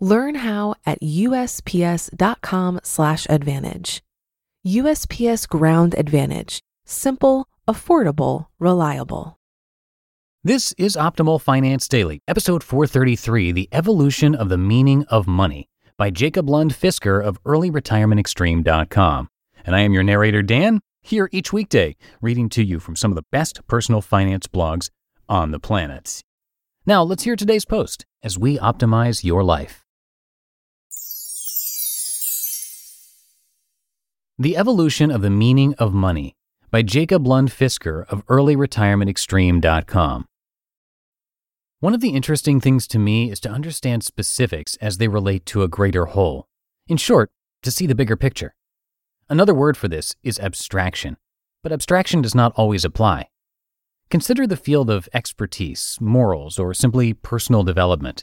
Learn how at usps.com/advantage. USPS Ground Advantage: simple, affordable, reliable. This is Optimal Finance Daily, episode 433 The Evolution of the Meaning of Money by Jacob Lund Fisker of EarlyRetirementExtreme.com. And I am your narrator, Dan, here each weekday, reading to you from some of the best personal finance blogs on the planet. Now, let's hear today's post as we optimize your life. The Evolution of the Meaning of Money by Jacob Lund Fisker of EarlyRetirementExtreme.com. One of the interesting things to me is to understand specifics as they relate to a greater whole. In short, to see the bigger picture. Another word for this is abstraction, but abstraction does not always apply. Consider the field of expertise, morals, or simply personal development.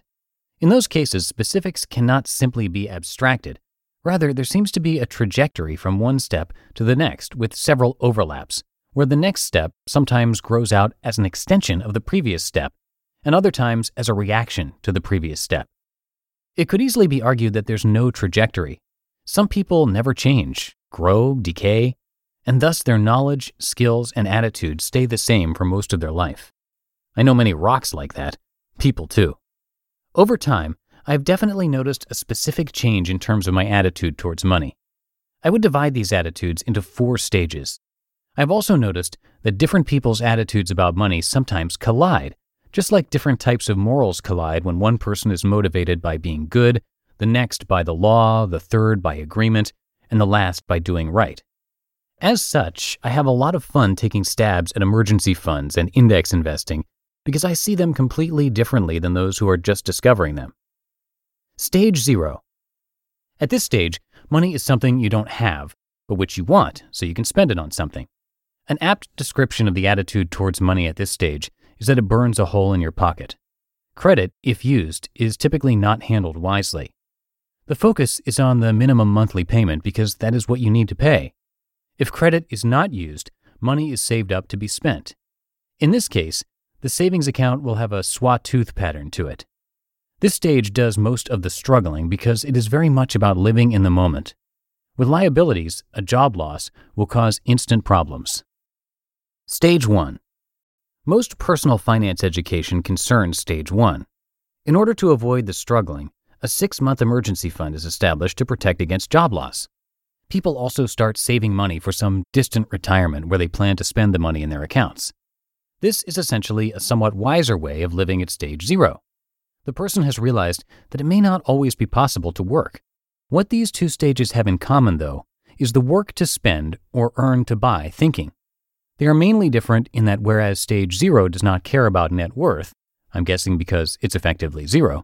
In those cases, specifics cannot simply be abstracted, Rather, there seems to be a trajectory from one step to the next with several overlaps, where the next step sometimes grows out as an extension of the previous step, and other times as a reaction to the previous step. It could easily be argued that there's no trajectory. Some people never change, grow, decay, and thus their knowledge, skills, and attitudes stay the same for most of their life. I know many rocks like that, people too. Over time, I've definitely noticed a specific change in terms of my attitude towards money. I would divide these attitudes into four stages. I've also noticed that different people's attitudes about money sometimes collide, just like different types of morals collide when one person is motivated by being good, the next by the law, the third by agreement, and the last by doing right. As such, I have a lot of fun taking stabs at emergency funds and index investing because I see them completely differently than those who are just discovering them. Stage zero. At this stage, money is something you don't have, but which you want so you can spend it on something. An apt description of the attitude towards money at this stage is that it burns a hole in your pocket. Credit, if used, is typically not handled wisely. The focus is on the minimum monthly payment because that is what you need to pay. If credit is not used, money is saved up to be spent. In this case, the savings account will have a sawtooth pattern to it. This stage does most of the struggling because it is very much about living in the moment. With liabilities, a job loss will cause instant problems. Stage 1 Most personal finance education concerns Stage 1. In order to avoid the struggling, a six month emergency fund is established to protect against job loss. People also start saving money for some distant retirement where they plan to spend the money in their accounts. This is essentially a somewhat wiser way of living at stage zero the person has realized that it may not always be possible to work. What these two stages have in common, though, is the work to spend or earn to buy thinking. They are mainly different in that whereas stage zero does not care about net worth, I'm guessing because it's effectively zero,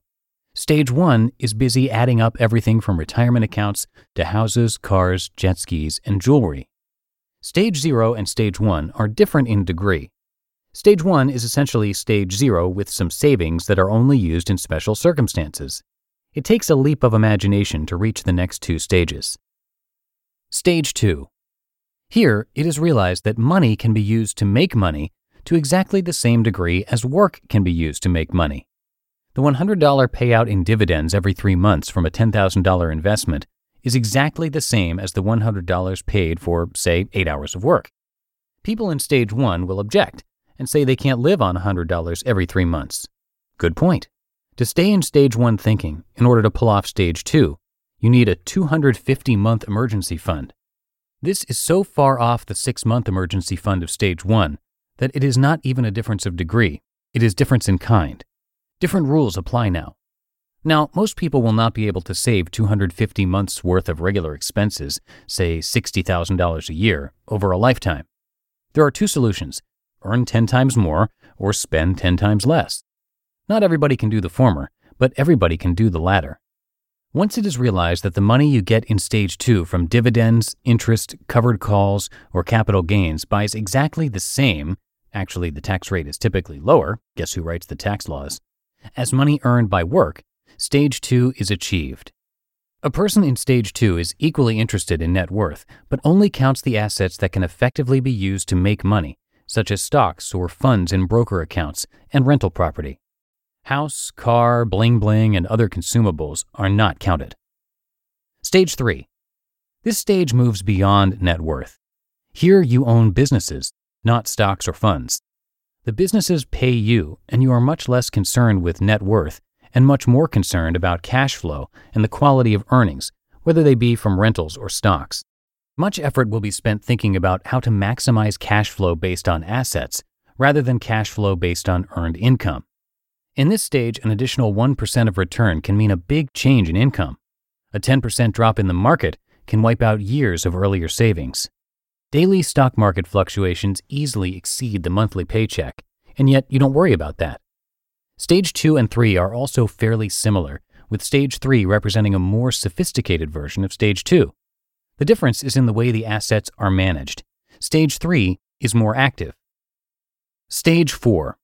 stage one is busy adding up everything from retirement accounts to houses, cars, jet skis, and jewelry. Stage zero and stage one are different in degree, Stage 1 is essentially stage 0 with some savings that are only used in special circumstances. It takes a leap of imagination to reach the next two stages. Stage 2 Here, it is realized that money can be used to make money to exactly the same degree as work can be used to make money. The $100 payout in dividends every three months from a $10,000 investment is exactly the same as the $100 paid for, say, eight hours of work. People in stage 1 will object and say they can't live on $100 every three months. Good point. To stay in stage one thinking, in order to pull off stage two, you need a 250 month emergency fund. This is so far off the six month emergency fund of stage one that it is not even a difference of degree, it is difference in kind. Different rules apply now. Now, most people will not be able to save 250 months' worth of regular expenses, say $60,000 a year, over a lifetime. There are two solutions earn 10 times more, or spend 10 times less. Not everybody can do the former, but everybody can do the latter. Once it is realized that the money you get in stage two from dividends, interest, covered calls, or capital gains buys exactly the same, actually, the tax rate is typically lower, guess who writes the tax laws, as money earned by work, stage two is achieved. A person in stage two is equally interested in net worth, but only counts the assets that can effectively be used to make money, such as stocks or funds in broker accounts and rental property. House, car, bling bling, and other consumables are not counted. Stage three. This stage moves beyond net worth. Here you own businesses, not stocks or funds. The businesses pay you, and you are much less concerned with net worth and much more concerned about cash flow and the quality of earnings, whether they be from rentals or stocks. Much effort will be spent thinking about how to maximize cash flow based on assets rather than cash flow based on earned income. In this stage, an additional 1% of return can mean a big change in income. A 10% drop in the market can wipe out years of earlier savings. Daily stock market fluctuations easily exceed the monthly paycheck, and yet you don't worry about that. Stage 2 and 3 are also fairly similar, with Stage 3 representing a more sophisticated version of Stage 2. The difference is in the way the assets are managed. Stage 3 is more active. Stage 4.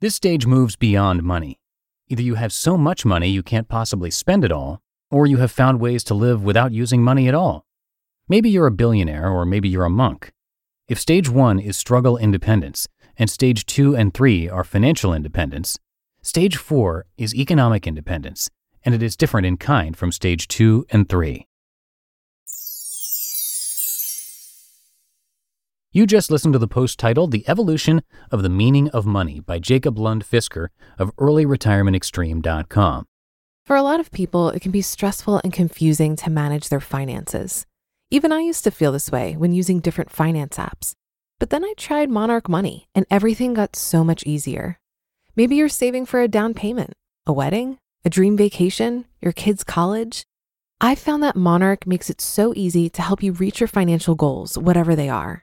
This stage moves beyond money. Either you have so much money you can't possibly spend it all, or you have found ways to live without using money at all. Maybe you're a billionaire, or maybe you're a monk. If stage 1 is struggle independence, and stage 2 and 3 are financial independence, Stage 4 is economic independence, and it is different in kind from stage 2 and 3. You just listened to the post titled The Evolution of the Meaning of Money by Jacob Lund Fisker of EarlyRetirementExtreme.com. For a lot of people, it can be stressful and confusing to manage their finances. Even I used to feel this way when using different finance apps. But then I tried Monarch Money and everything got so much easier. Maybe you're saving for a down payment, a wedding, a dream vacation, your kids' college. I found that Monarch makes it so easy to help you reach your financial goals, whatever they are.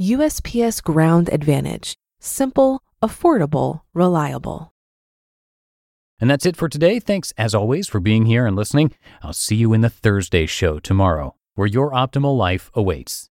USPS Ground Advantage: simple, affordable, reliable. And that's it for today. Thanks as always for being here and listening. I'll see you in the Thursday show tomorrow, where your optimal life awaits.